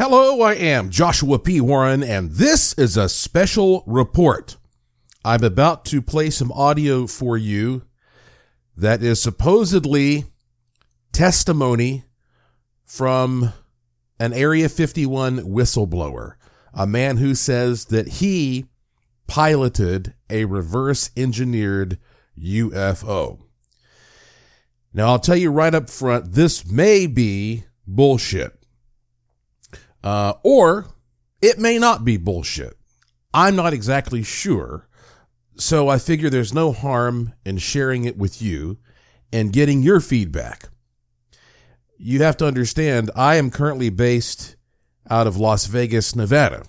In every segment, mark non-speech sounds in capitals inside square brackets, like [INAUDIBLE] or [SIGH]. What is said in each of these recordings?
Hello, I am Joshua P. Warren, and this is a special report. I'm about to play some audio for you that is supposedly testimony from an Area 51 whistleblower, a man who says that he piloted a reverse engineered UFO. Now, I'll tell you right up front, this may be bullshit. Uh, or it may not be bullshit. I'm not exactly sure. So I figure there's no harm in sharing it with you and getting your feedback. You have to understand, I am currently based out of Las Vegas, Nevada.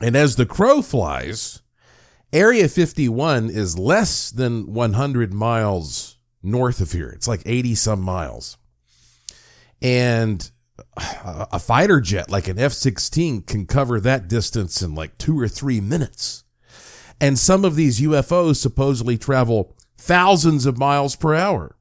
And as the crow flies, Area 51 is less than 100 miles north of here. It's like 80 some miles. And a fighter jet like an F 16 can cover that distance in like two or three minutes. And some of these UFOs supposedly travel thousands of miles per hour.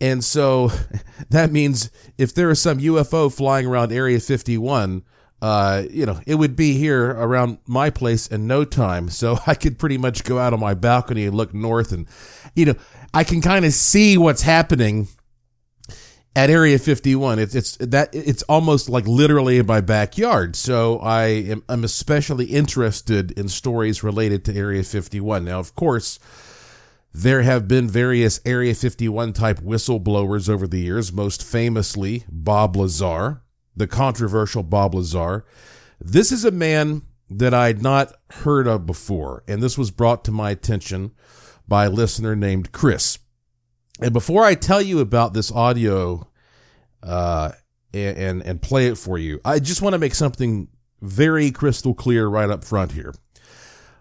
And so [LAUGHS] that means if there is some UFO flying around Area 51, uh, you know, it would be here around my place in no time. So [LAUGHS] I could pretty much go out on my balcony and look north and, you know, I can kind of see what's happening at Area 51. It's, it's that, it's almost like literally in my backyard. So I am, I'm especially interested in stories related to Area 51. Now, of course, there have been various Area 51 type whistleblowers over the years, most famously Bob Lazar, the controversial Bob Lazar. This is a man that I'd not heard of before, and this was brought to my attention by a listener named Chris. And before I tell you about this audio uh, and, and, and play it for you, I just want to make something very crystal clear right up front here.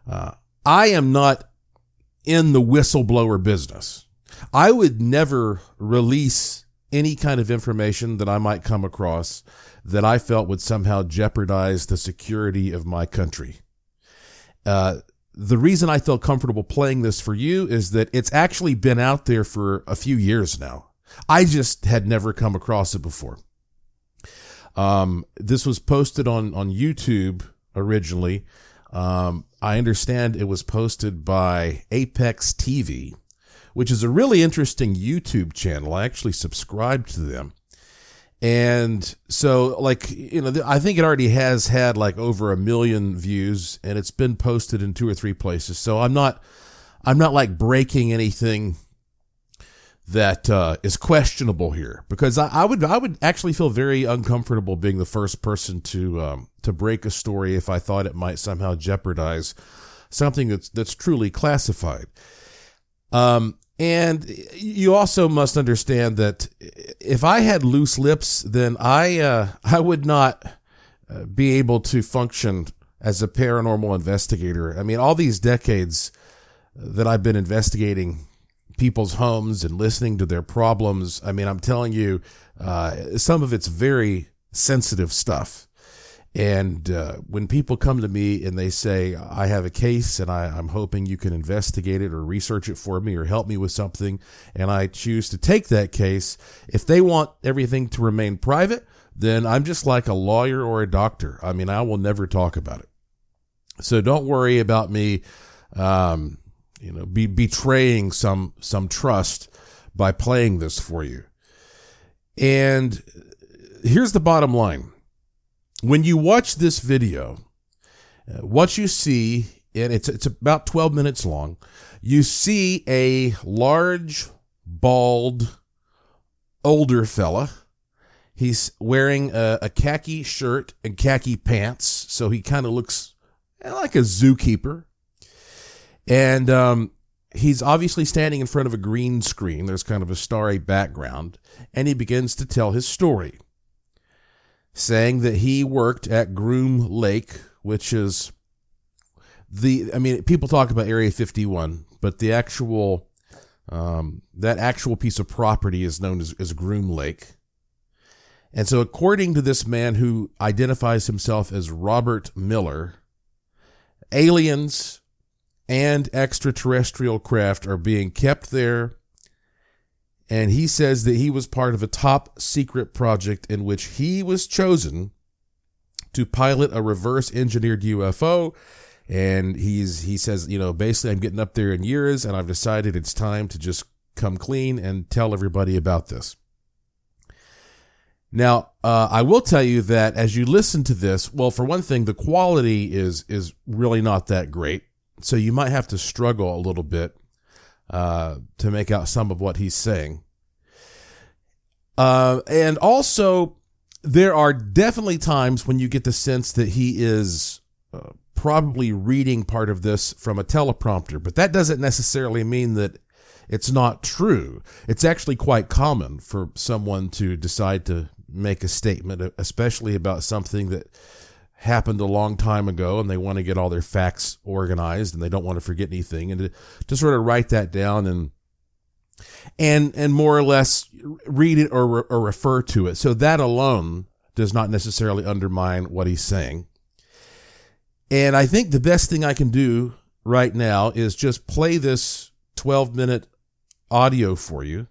Uh, I am not in the whistleblower business. I would never release any kind of information that I might come across that I felt would somehow jeopardize the security of my country. Uh, the reason I felt comfortable playing this for you is that it's actually been out there for a few years now. I just had never come across it before. Um, this was posted on, on YouTube originally. Um, I understand it was posted by Apex TV, which is a really interesting YouTube channel. I actually subscribed to them. And so, like, you know, I think it already has had like over a million views and it's been posted in two or three places. So I'm not, I'm not like breaking anything that uh, is questionable here because I, I, would I would actually feel very uncomfortable being the first person to um, to break a story if I thought it might somehow jeopardize something that's that's truly classified. Um, and you also must understand that if I had loose lips, then I uh, I would not uh, be able to function as a paranormal investigator. I mean, all these decades that I've been investigating people's homes and listening to their problems. I mean, I'm telling you, uh, some of it's very sensitive stuff. And uh, when people come to me and they say, I have a case and I, I'm hoping you can investigate it or research it for me or help me with something, and I choose to take that case, if they want everything to remain private, then I'm just like a lawyer or a doctor. I mean, I will never talk about it. So don't worry about me um, you know, be betraying some some trust by playing this for you. And here's the bottom line. When you watch this video, uh, what you see, and it's it's about 12 minutes long, you see a large, bald, older fella. He's wearing a, a khaki shirt and khaki pants, so he kind of looks like a zookeeper. And um, he's obviously standing in front of a green screen. There's kind of a starry background. And he begins to tell his story, saying that he worked at Groom Lake, which is the, I mean, people talk about Area 51, but the actual, um, that actual piece of property is known as, as Groom Lake. And so, according to this man who identifies himself as Robert Miller, aliens and extraterrestrial craft are being kept there. And he says that he was part of a top secret project in which he was chosen to pilot a reverse engineered UFO. And he's he says, you know, basically I'm getting up there in years and I've decided it's time to just come clean and tell everybody about this. Now, uh, I will tell you that as you listen to this, well, for one thing, the quality is is really not that great, so you might have to struggle a little bit uh, to make out some of what he's saying. Uh, and also, there are definitely times when you get the sense that he is uh, probably reading part of this from a teleprompter, but that doesn't necessarily mean that it's not true. It's actually quite common for someone to decide to make a statement, especially about something that happened a long time ago and they want to get all their facts organized and they don't want to forget anything and to, to sort of write that down and and and more or less read it or, or refer to it. So that alone does not necessarily undermine what he's saying. And i think the best thing i can do right now is just play this 12 minute audio for you.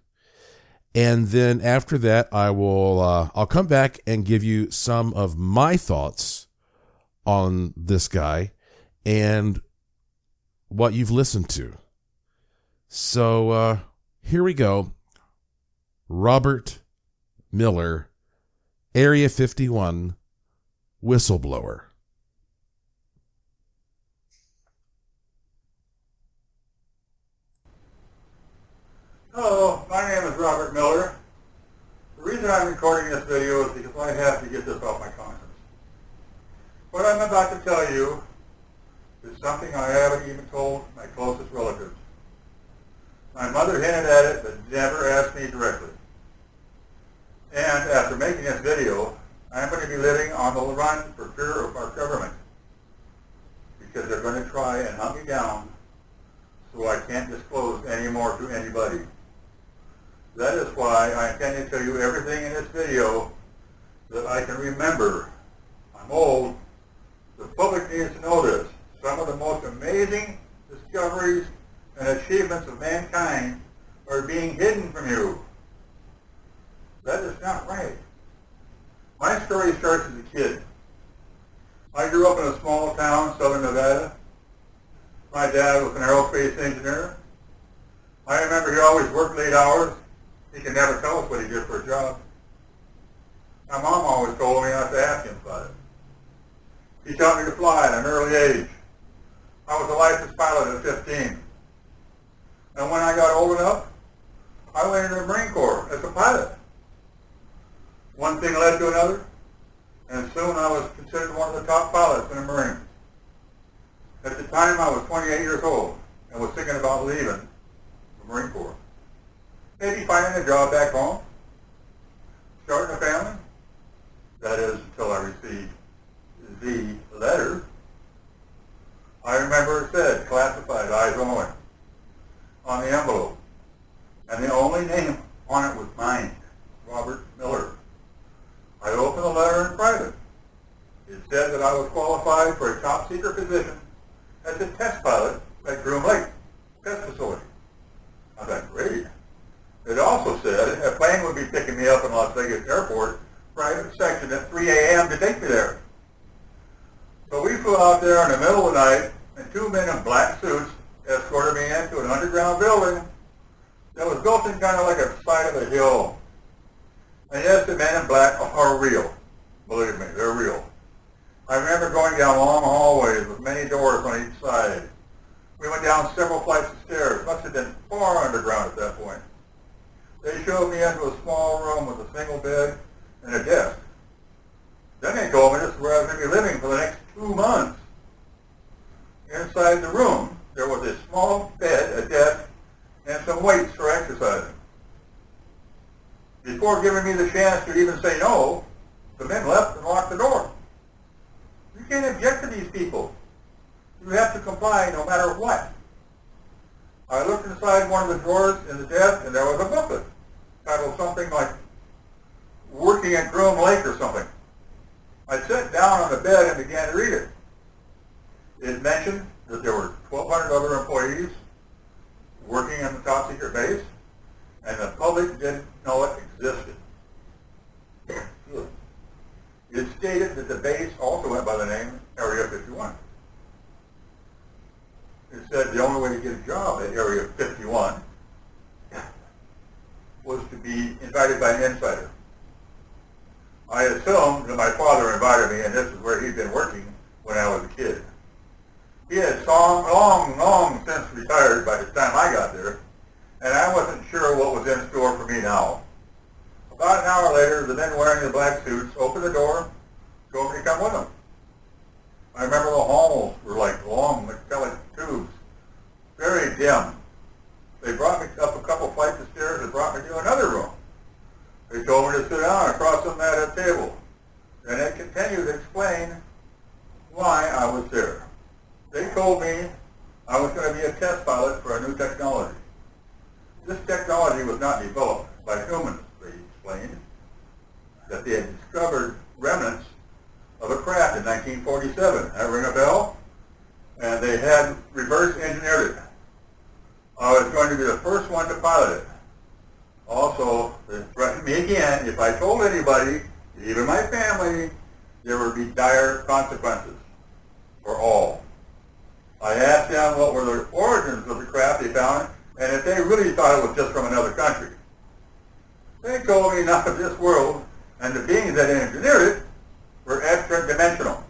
And then after that, I will uh, I'll come back and give you some of my thoughts on this guy and what you've listened to. So uh, here we go. Robert Miller, Area 51, whistleblower. Hello, my name is Robert Miller. The reason I'm recording this video is because I have to get this off my conscience. What I'm about to tell you is something I haven't even told my closest relatives. My mother hinted at it, but never asked me directly. And after making this video, I'm going to be living on the run for fear of our government because they're going to try and hunt me down so I can't disclose any more to anybody. That is why I intend to tell you everything in this video that I can remember. I'm old. The public needs to know this. Some of the most amazing discoveries and achievements of mankind are being hidden from you. That is not right. My story starts as a kid. I grew up in a small town, southern Nevada. My dad was an aerospace engineer. I remember he always worked late hours he could never tell us what he did for a job. My mom always told me not to ask him about it. He taught me to fly at an early age. I was a licensed pilot at 15. And when I got old enough, I went into the Marine Corps as a pilot. One thing led to another, and soon I was considered one of the top pilots in the Marines. At the time, I was 28 years old and was thinking about leaving the Marine Corps. Maybe finding a job back home, starting a family. That is until I received the letter. I remember it said classified eyes only on the envelope. And the only name on it was mine, Robert Miller. I opened the letter in private. It said that I was qualified for a top secret position as a test pilot at Groom Lake Test Facility. I thought, great. It also said a plane would be picking me up in Las Vegas Airport, private section at 3 a.m. to take me there. So we flew out there in the middle of the night, and two men in black suits escorted me into an underground building that was built in kind of like a side of a hill. And yes, the men in black are real. Believe me, they're real. I remember going down long hallways with many doors on each side. We went down several flights of stairs. Must have been far underground at that point. They showed me into a small room with a single bed and a desk. Then they told me this is where I was going to be living for the next two months. Inside the room, there was a small some weights for exercising. Before giving me the chance to even say no, the men left and locked the door. You can't object to these people. You have to comply no matter what. I looked inside one of the drawers in the desk, and there was a booklet titled something like Working at Groom Lake or something. I sat down on the bed and began to read it. It mentioned that there were 1,200 other employees working in the top secret base, and the public didn't know it existed. It stated that the base also went by the name Area 51. It said the only way to get a job at Area 51 was to be invited by an insider. I assumed that my father invited me, and this is where he'd been working when I was a kid. He had long, long, long since retired by the time I got there, and I wasn't sure what was in store for me now. About an hour later, the men wearing the black suits opened the door, told me to come with them. I remember the halls were like long metallic tubes, very dim. They brought me up a couple flights of stairs and brought me to another room. They told me to sit down across from that table. And they continued to explain why I was there. They told me I was going to be a test pilot for a new technology. This technology was not developed by humans, they explained, that they had discovered remnants of a craft in 1947. That ring a bell? And they had reverse engineered it. I was going to be the first one to pilot it. Also, they threatened me again, if I told anybody, even my family, there would be dire consequences for all. I asked them what were the origins of the craft they found, and if they really thought it was just from another country. They told me not of this world, and the beings that engineered it were extra-dimensional.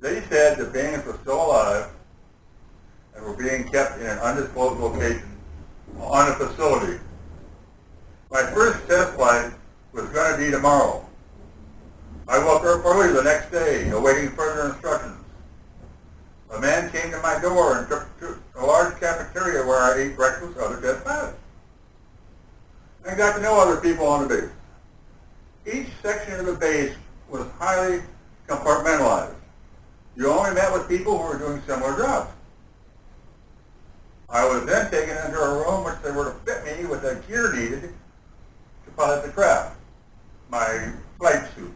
They said the beings were still alive and were being kept in an undisclosed location on a facility. My first test flight was going to be tomorrow. I woke up early the next day, awaiting further instructions. A man came to my door and took to a large cafeteria where I ate breakfast other test pilots. I got to know other people on the base. Each section of the base was highly compartmentalized. You only met with people who were doing similar jobs. I was then taken into a room which they were to fit me with the gear needed to pilot the craft, my flight suit.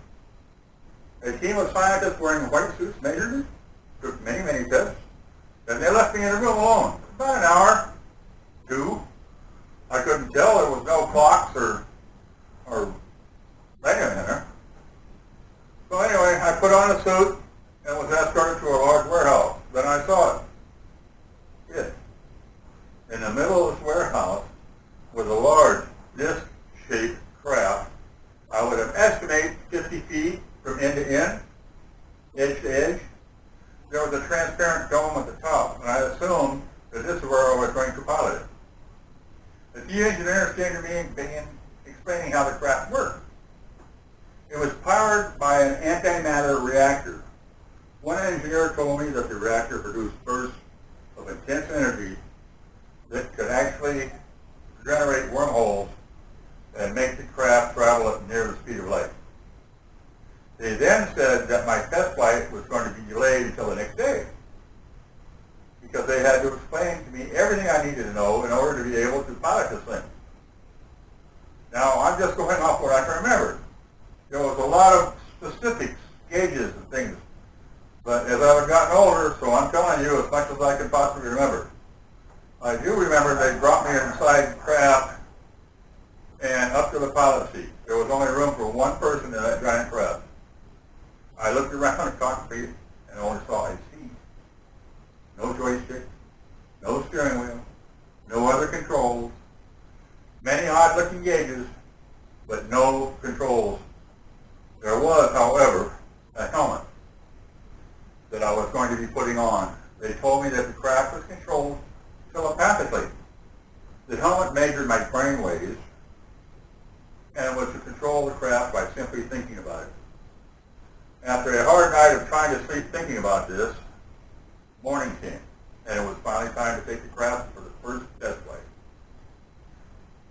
A team of scientists wearing white suits measured me, took many, many tests, and they left me in a room alone. For about an hour, two. I couldn't tell. There was no clocks or or anything in there. So anyway, I put on a suit and was escorted to a large warehouse. Then I saw it. It. In the middle of this warehouse was a large disc-shaped craft. I would have estimated 50 feet from end to end, edge to edge. There was a transparent dome at the top, and I assumed that this is where I was going to pilot it. The few engineers came to me began explaining how the craft worked. It was powered by an antimatter reactor. One engineer told me that the reactor produced bursts of intense energy that could actually generate wormholes and make the craft travel at near the speed of light. They then said that my test flight was going to be delayed until the next day because they had to explain to me everything I needed to know in order to be able to pilot this thing. Now, I'm just going off what I can remember. There was a lot of specifics, gauges and things. But as I've gotten older, so I'm telling you as much as I can possibly remember. I do remember they brought me inside the craft and up to the pilot seat. There was only room for one person in that giant craft. I looked around the cockpit and only saw joystick, no steering wheel, no other controls, many odd-looking gauges, but no controls. There was, however, a helmet that I was going to be putting on. They told me that the craft was controlled telepathically. The helmet measured my brain waves and was to control the craft by simply thinking about it. After a hard night of trying to sleep thinking about this, morning came, and it was finally time to take the craft for the first test flight.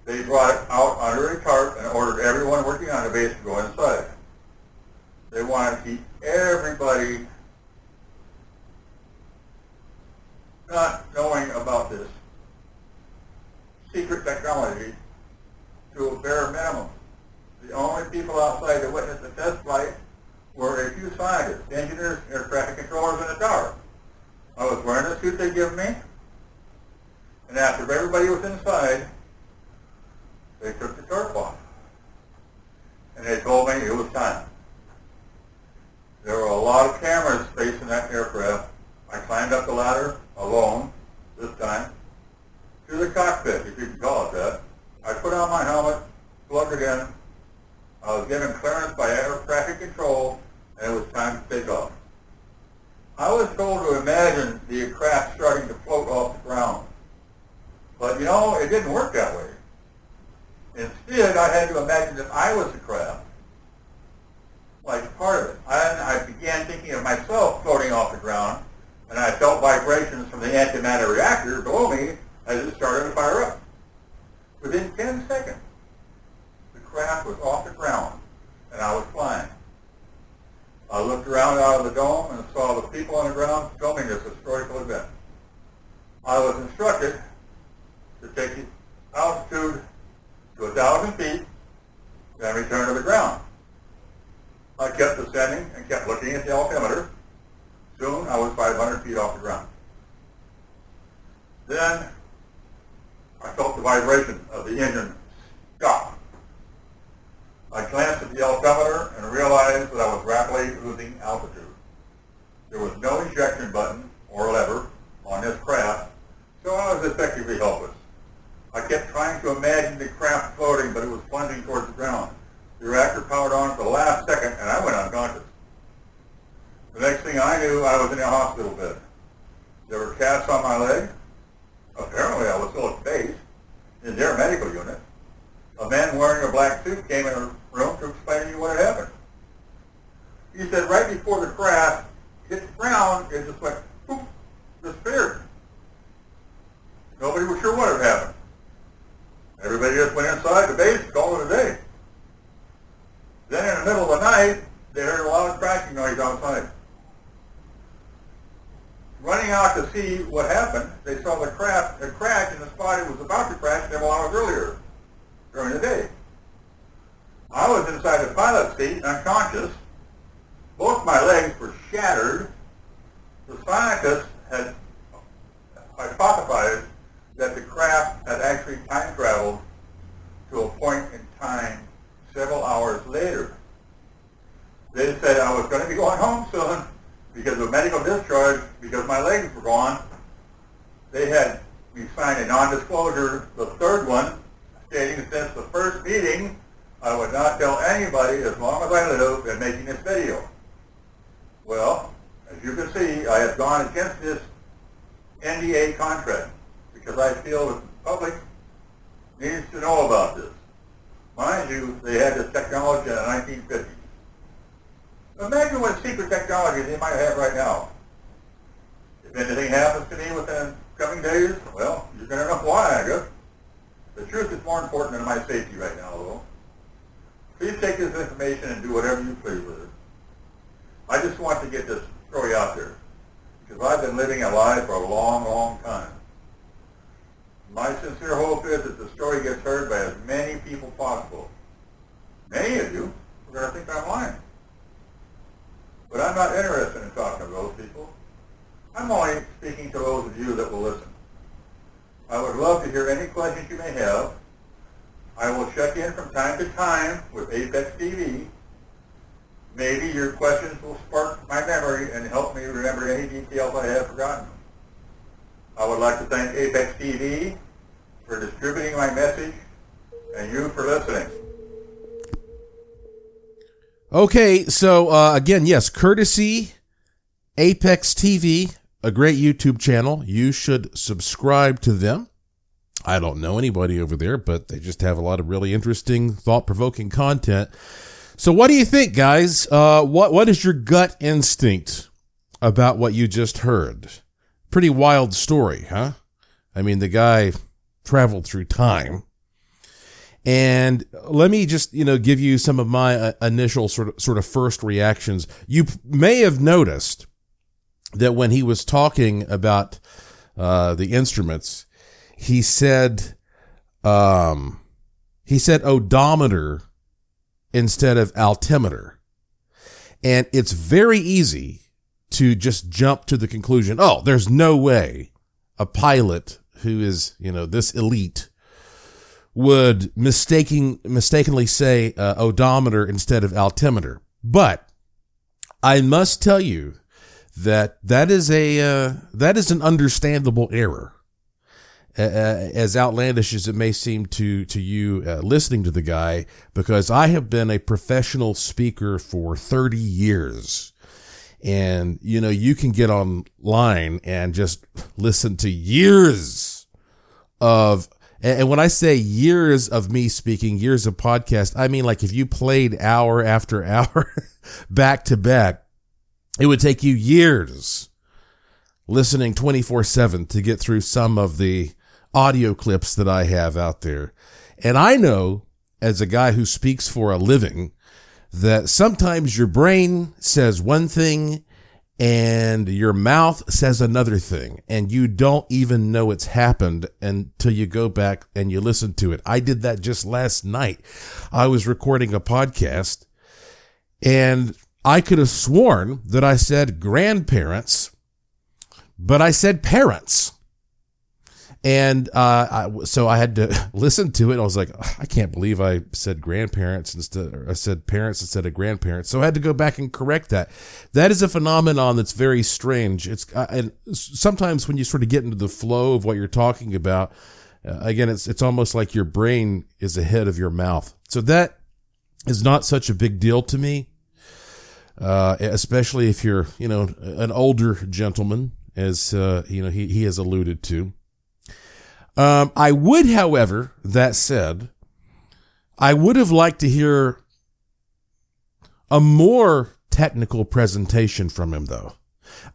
They brought it out under a tarp and ordered everyone working on the base to go inside. They wanted to keep everybody not knowing about this secret technology to a bare minimum. The only people outside that witnessed the test flight were a few scientists, engineers, air traffic controllers, and a tower. I was wearing the suit they give me, and after everybody was inside, they took the tarp off. And they told me it was time. There were a lot of cameras facing that aircraft. I climbed up the ladder alone this time to the cockpit, if you can call it that. I put on my helmet, plugged it in. I was given clearance by air traffic control, and it was time to take off. I was told to imagine the craft starting to float off the ground. But you know, it didn't work that way. Instead, I had to imagine that I was the craft, like part of it. And I began thinking of myself floating off the ground, and I felt vibrations from the antimatter reactor below me as it started to fire up. Within 10 seconds, the craft was off the ground, and I was flying. I looked around out of the dome and saw the people on the ground filming this historical event. I was instructed to take the altitude to a thousand feet, then return to the ground. I kept ascending and kept looking at the altimeter. Soon I was 500 feet off the ground. Then I felt the vibration of the engine stop. I glanced at the altimeter and realized that I was rapidly losing altitude. There was no ejection button or lever on this craft, so I was effectively helpless. I kept trying to imagine the craft floating, but it was plunging towards the ground. The reactor powered on for the last second, and I went unconscious. The next thing I knew, I was in a hospital bed. There were casts on my leg. Apparently, I was still at base in their medical unit. A man wearing a black suit came in room to explain to me what had happened. He said right before the crash hit the ground, it just went poof, disappeared. Nobody was sure what had happened. Everybody just went inside the base and called it a day. Then in the middle of the night, they heard a loud crashing noise outside. Running out to see what happened, they saw the craft had crashed in the spot it was about to crash several hours earlier during the day. I was inside the pilot seat, unconscious. Both my legs were shattered. The scientists had hypothesized that the craft had actually time traveled to a point in time several hours later. They said I was going to be going home soon because of medical discharge because my legs were gone. They had me sign a non-disclosure, the third one, stating since the first meeting, I would not tell anybody as long as I live in making this video. Well, as you can see, I have gone against this NDA contract because I feel that the public needs to know about this. Mind you, they had this technology in the 1950s. Imagine what secret technology they might have right now. If anything happens to me within coming days, well, you're going to know why, I guess. The truth is more important than my safety right now, though. Please take this information and do whatever you please with it. I just want to get this story out there because I've been living a lie for a long, long time. My sincere hope is that the story gets heard by as many people possible. Many of you are going to think I'm lying. But I'm not interested in talking to those people. I'm only speaking to those of you that will listen. I would love to hear any questions you may have. I will check in from time to time with Apex TV. Maybe your questions will spark my memory and help me remember any details I have forgotten. I would like to thank Apex TV for distributing my message and you for listening. Okay, so uh, again, yes, courtesy Apex TV, a great YouTube channel. You should subscribe to them. I don't know anybody over there, but they just have a lot of really interesting, thought-provoking content. So, what do you think, guys? Uh, what what is your gut instinct about what you just heard? Pretty wild story, huh? I mean, the guy traveled through time. And let me just, you know, give you some of my uh, initial sort of, sort of first reactions. You may have noticed that when he was talking about, uh, the instruments, he said, um, he said odometer instead of altimeter. And it's very easy to just jump to the conclusion, oh, there's no way a pilot who is, you know, this elite would mistaking, mistakenly say uh, odometer instead of altimeter. But I must tell you that that is a, uh, that is an understandable error. As outlandish as it may seem to to you uh, listening to the guy, because I have been a professional speaker for 30 years. And, you know, you can get online and just listen to years of, and when I say years of me speaking, years of podcast, I mean like if you played hour after [LAUGHS] hour back to back, it would take you years listening 24 7 to get through some of the audio clips that I have out there. And I know as a guy who speaks for a living that sometimes your brain says one thing and your mouth says another thing and you don't even know it's happened until you go back and you listen to it. I did that just last night. I was recording a podcast and I could have sworn that I said grandparents, but I said parents. And uh, I, so I had to [LAUGHS] listen to it. I was like, I can't believe I said grandparents instead. I said parents instead of grandparents. So I had to go back and correct that. That is a phenomenon that's very strange. It's uh, and sometimes when you sort of get into the flow of what you're talking about, uh, again, it's it's almost like your brain is ahead of your mouth. So that is not such a big deal to me uh, especially if you're, you know, an older gentleman, as uh, you know he he has alluded to. Um, I would, however, that said, I would have liked to hear a more technical presentation from him, though.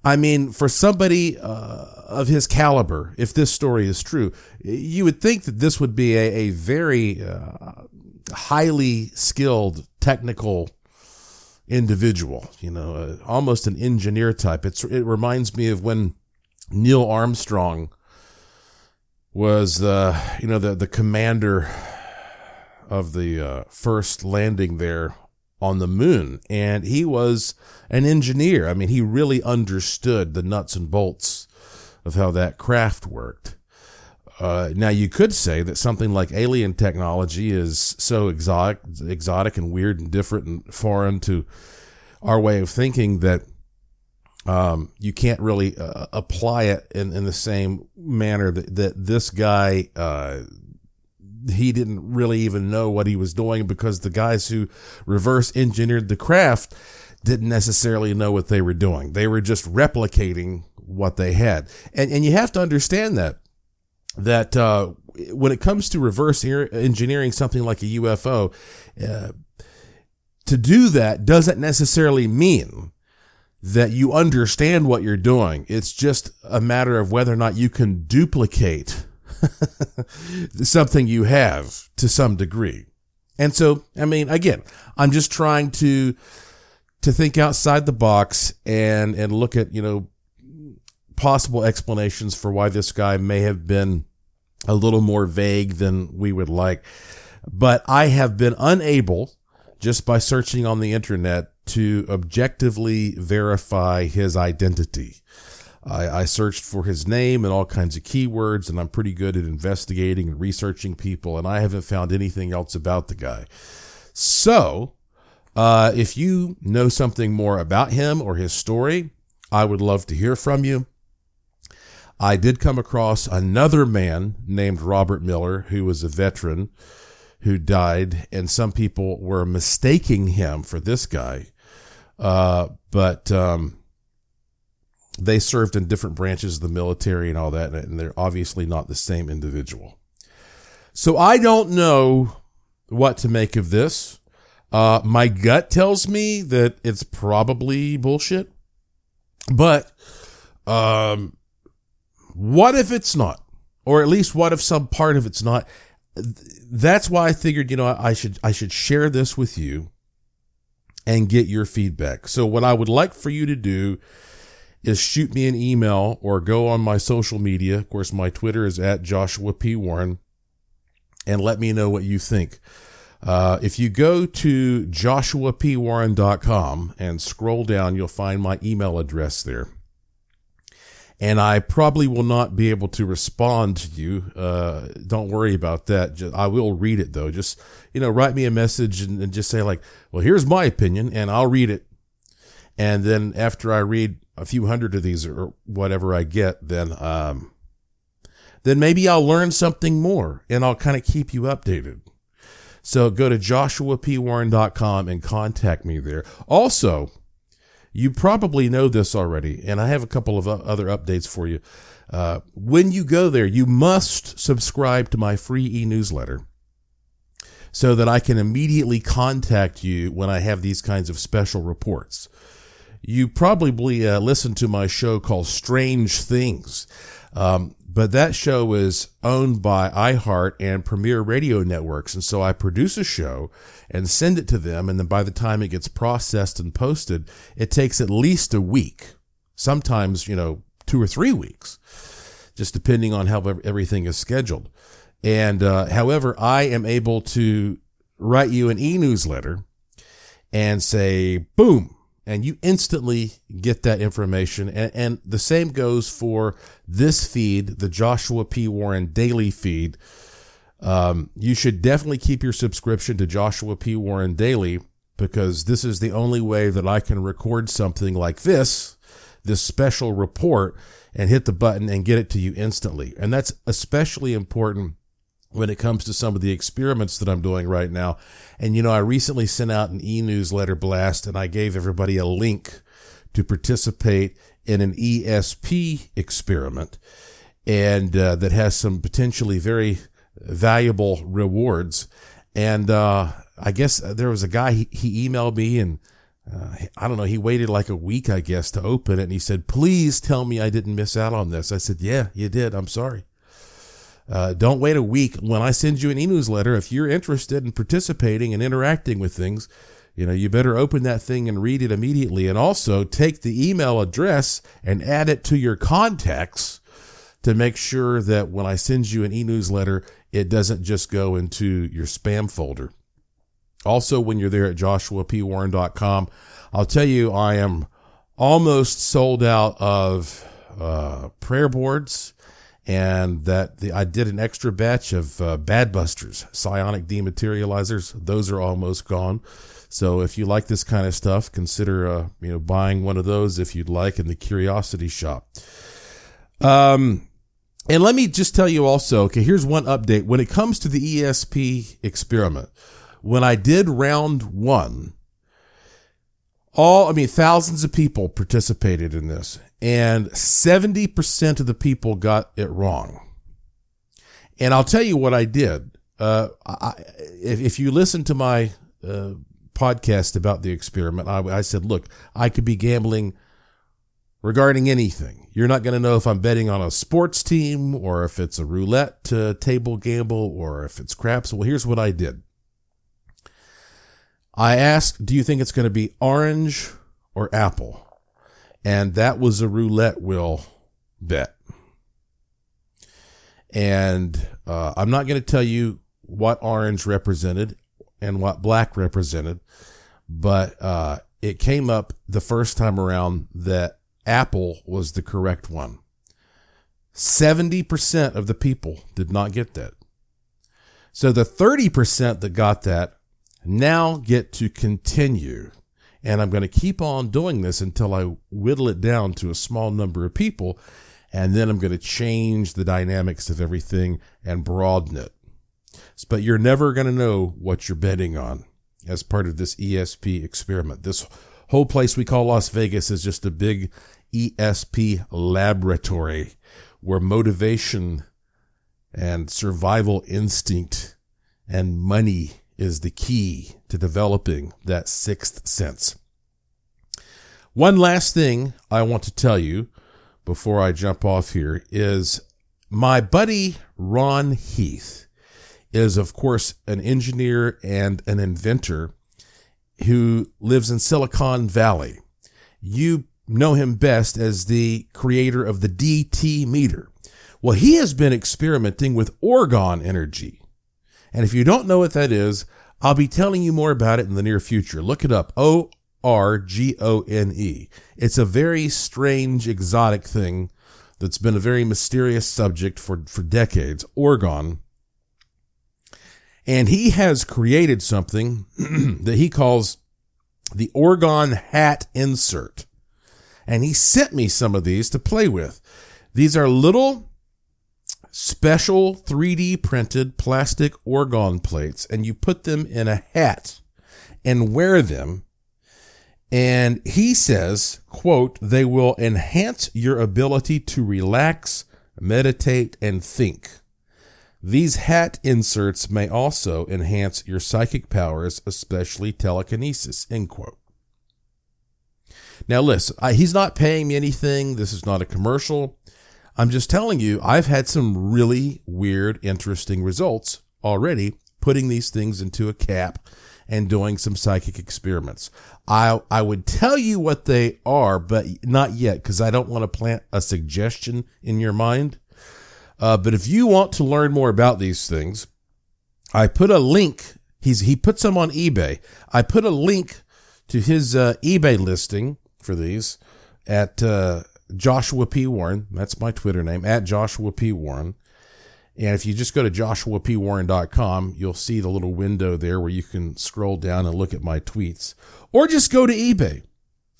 I mean, for somebody uh, of his caliber, if this story is true, you would think that this would be a, a very uh, highly skilled technical individual, you know, uh, almost an engineer type. It's, it reminds me of when Neil Armstrong was, uh, you know, the, the commander of the uh, first landing there on the moon. And he was an engineer. I mean, he really understood the nuts and bolts of how that craft worked. Uh, now you could say that something like alien technology is so exotic, exotic and weird and different and foreign to our way of thinking that um, you can't really uh, apply it in, in the same manner that, that this guy, uh, he didn't really even know what he was doing because the guys who reverse engineered the craft didn't necessarily know what they were doing. They were just replicating what they had. And, and you have to understand that that uh, when it comes to reverse engineering something like a UFO, uh, to do that doesn't necessarily mean that you understand what you're doing. It's just a matter of whether or not you can duplicate [LAUGHS] something you have to some degree. And so, I mean, again, I'm just trying to to think outside the box and and look at, you know, possible explanations for why this guy may have been a little more vague than we would like. But I have been unable, just by searching on the internet, to objectively verify his identity. I, I, searched for his name and all kinds of keywords, and I'm pretty good at investigating and researching people, and I haven't found anything else about the guy. So, uh, if you know something more about him or his story, I would love to hear from you. I did come across another man named Robert Miller, who was a veteran who died, and some people were mistaking him for this guy. Uh, but um, they served in different branches of the military and all that, and they're obviously not the same individual. So I don't know what to make of this. Uh, my gut tells me that it's probably bullshit, but um, what if it's not? Or at least what if some part of it's not? That's why I figured, you know, I should I should share this with you and get your feedback. So what I would like for you to do is shoot me an email or go on my social media. Of course, my Twitter is at Joshua P. Warren and let me know what you think. Uh, if you go to joshuapwarren.com and scroll down, you'll find my email address there and I probably will not be able to respond to you. Uh, don't worry about that. Just, I will read it though. Just, you know, write me a message and, and, just say like, well, here's my opinion and I'll read it. And then after I read a few hundred of these or whatever I get, then, um, then maybe I'll learn something more and I'll kind of keep you updated. So go to joshuapwarren.com and contact me there. Also, you probably know this already, and I have a couple of other updates for you. Uh, when you go there, you must subscribe to my free e newsletter so that I can immediately contact you when I have these kinds of special reports. you probably uh, listened to my show called Strange Things. Um, but that show is owned by iHeart and Premiere Radio Networks. And so I produce a show and send it to them. And then by the time it gets processed and posted, it takes at least a week, sometimes, you know, two or three weeks, just depending on how everything is scheduled. And, uh, however, I am able to write you an e-newsletter and say, boom, and you instantly get that information. And, and, the same goes for this feed, the Joshua P. Warren daily feed. Um, you should definitely keep your subscription to Joshua P. Warren daily because this is the only way that I can record something like this, this special report and hit the button and get it to you instantly. And that's especially important when it comes to some of the experiments that I'm doing right now. And, you know, I recently sent out an e-newsletter blast and I gave everybody a link to participate in an ESP experiment and uh, that has some potentially very valuable rewards. And, uh, I guess there was a guy, he, he emailed me and, uh, I don't know, he waited like a week, I guess, to open it. And he said, please tell me I didn't miss out on this. I said, yeah, you did. I'm sorry. Uh, don't wait a week. When I send you an e-newsletter, if you're interested in participating and interacting with things, you know, you better open that thing and read it immediately. And also take the email address and add it to your contacts to make sure that when I send you an e-newsletter, it doesn't just go into your spam folder. Also, when you're there at joshuapwarren.com, I'll tell you, I am almost sold out of uh, prayer boards and that the, I did an extra batch of uh, Bad Busters, psionic dematerializers. Those are almost gone. So if you like this kind of stuff, consider uh, you know buying one of those if you'd like in the Curiosity Shop. Um, and let me just tell you also. Okay, here's one update when it comes to the ESP experiment. When I did round one, all I mean thousands of people participated in this and 70% of the people got it wrong. And I'll tell you what I did. Uh, I, if, if, you listen to my uh, podcast about the experiment, I, I said, look, I could be gambling regarding anything. You're not going to know if I'm betting on a sports team or if it's a roulette uh, table gamble or if it's craps. Well, here's what I did. I asked, do you think it's going to be orange or apple? And that was a roulette wheel bet. And uh, I'm not going to tell you what orange represented and what black represented, but uh, it came up the first time around that apple was the correct one. 70% of the people did not get that. So the 30% that got that now get to continue and I'm going to keep on doing this until I whittle it down to a small number of people. And then I'm going to change the dynamics of everything and broaden it. But you're never going to know what you're betting on as part of this ESP experiment. This whole place we call Las Vegas is just a big ESP laboratory where motivation and survival instinct and money is the key to developing that sixth sense. One last thing I want to tell you before I jump off here is my buddy Ron Heath is, of course, an engineer and an inventor who lives in Silicon Valley. You know him best as the creator of the DT meter. Well, he has been experimenting with orgone energy. And if you don't know what that is, I'll be telling you more about it in the near future. Look it up. O R G O N E. It's a very strange, exotic thing that's been a very mysterious subject for, for decades. Orgone. And he has created something [CLEARS THROAT] that he calls the Orgone hat insert. And he sent me some of these to play with. These are little special 3D printed plastic orgone plates and you put them in a hat and wear them. And he says, quote, they will enhance your ability to relax, meditate, and think. These hat inserts may also enhance your psychic powers, especially telekinesis, end quote. Now, listen, I, he's not paying me anything. This is not a commercial. I'm just telling you, I've had some really weird, interesting results already putting these things into a cap and doing some psychic experiments. I I would tell you what they are, but not yet because I don't want to plant a suggestion in your mind. Uh, but if you want to learn more about these things, I put a link. He's he puts them on eBay. I put a link to his uh, eBay listing for these at uh, Joshua P Warren. That's my Twitter name at Joshua P Warren. And if you just go to joshuapwarren.com, you'll see the little window there where you can scroll down and look at my tweets. Or just go to eBay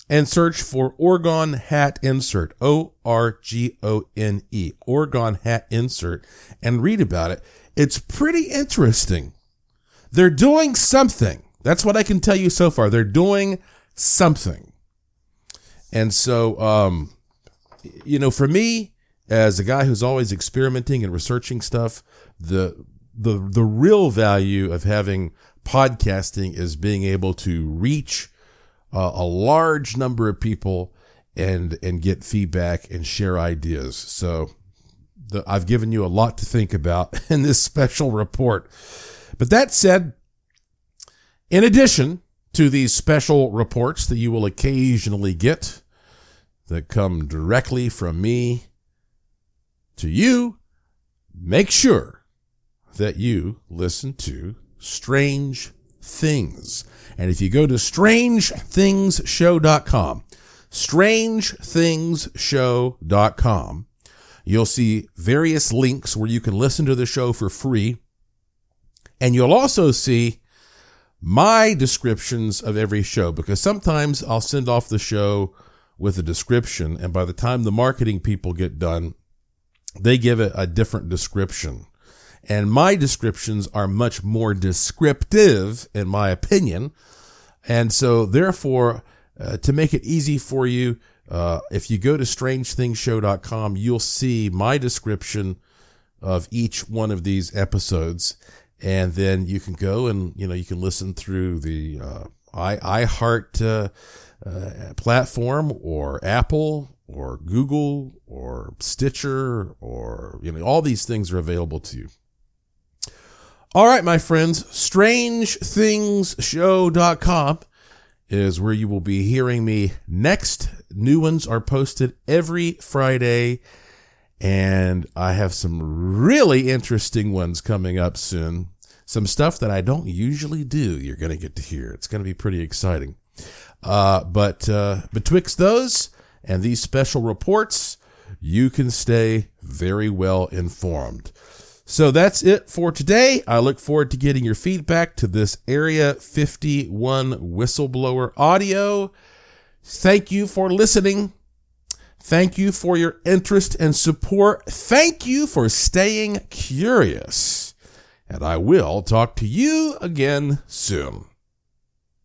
and search for Orgone Hat Insert, O R G O N E, Orgone Hat Insert, and read about it. It's pretty interesting. They're doing something. That's what I can tell you so far. They're doing something. And so, um, you know, for me, as a guy who's always experimenting and researching stuff, the the the real value of having podcasting is being able to reach uh, a large number of people and and get feedback and share ideas. So the, I've given you a lot to think about [LAUGHS] in this special report. But that said, in addition to these special reports that you will occasionally get that come directly from me to you, make sure that you listen to Strange Things. And if you go to strangethingshow.com, strangethingshow.com, you'll see various links where you can listen to the show for free. And you'll also see my descriptions of every show because sometimes I'll send off the show with a description. And by the time the marketing people get done, they give it a different description. And my descriptions are much more descriptive, in my opinion. And so, therefore, uh, to make it easy for you, uh, if you go to strangethingshow.com, you'll see my description of each one of these episodes. And then you can go and, you know, you can listen through the uh, i iHeart uh, uh, platform or Apple or Google or Stitcher or, you know, all these things are available to you. All right, my friends, strangethingshow.com is where you will be hearing me next. New ones are posted every Friday, and I have some really interesting ones coming up soon. Some stuff that I don't usually do, you're going to get to hear. It's going to be pretty exciting. Uh, but uh, betwixt those and these special reports, you can stay very well informed. So that's it for today. I look forward to getting your feedback to this Area 51 whistleblower audio. Thank you for listening. Thank you for your interest and support. Thank you for staying curious. And I will talk to you again soon.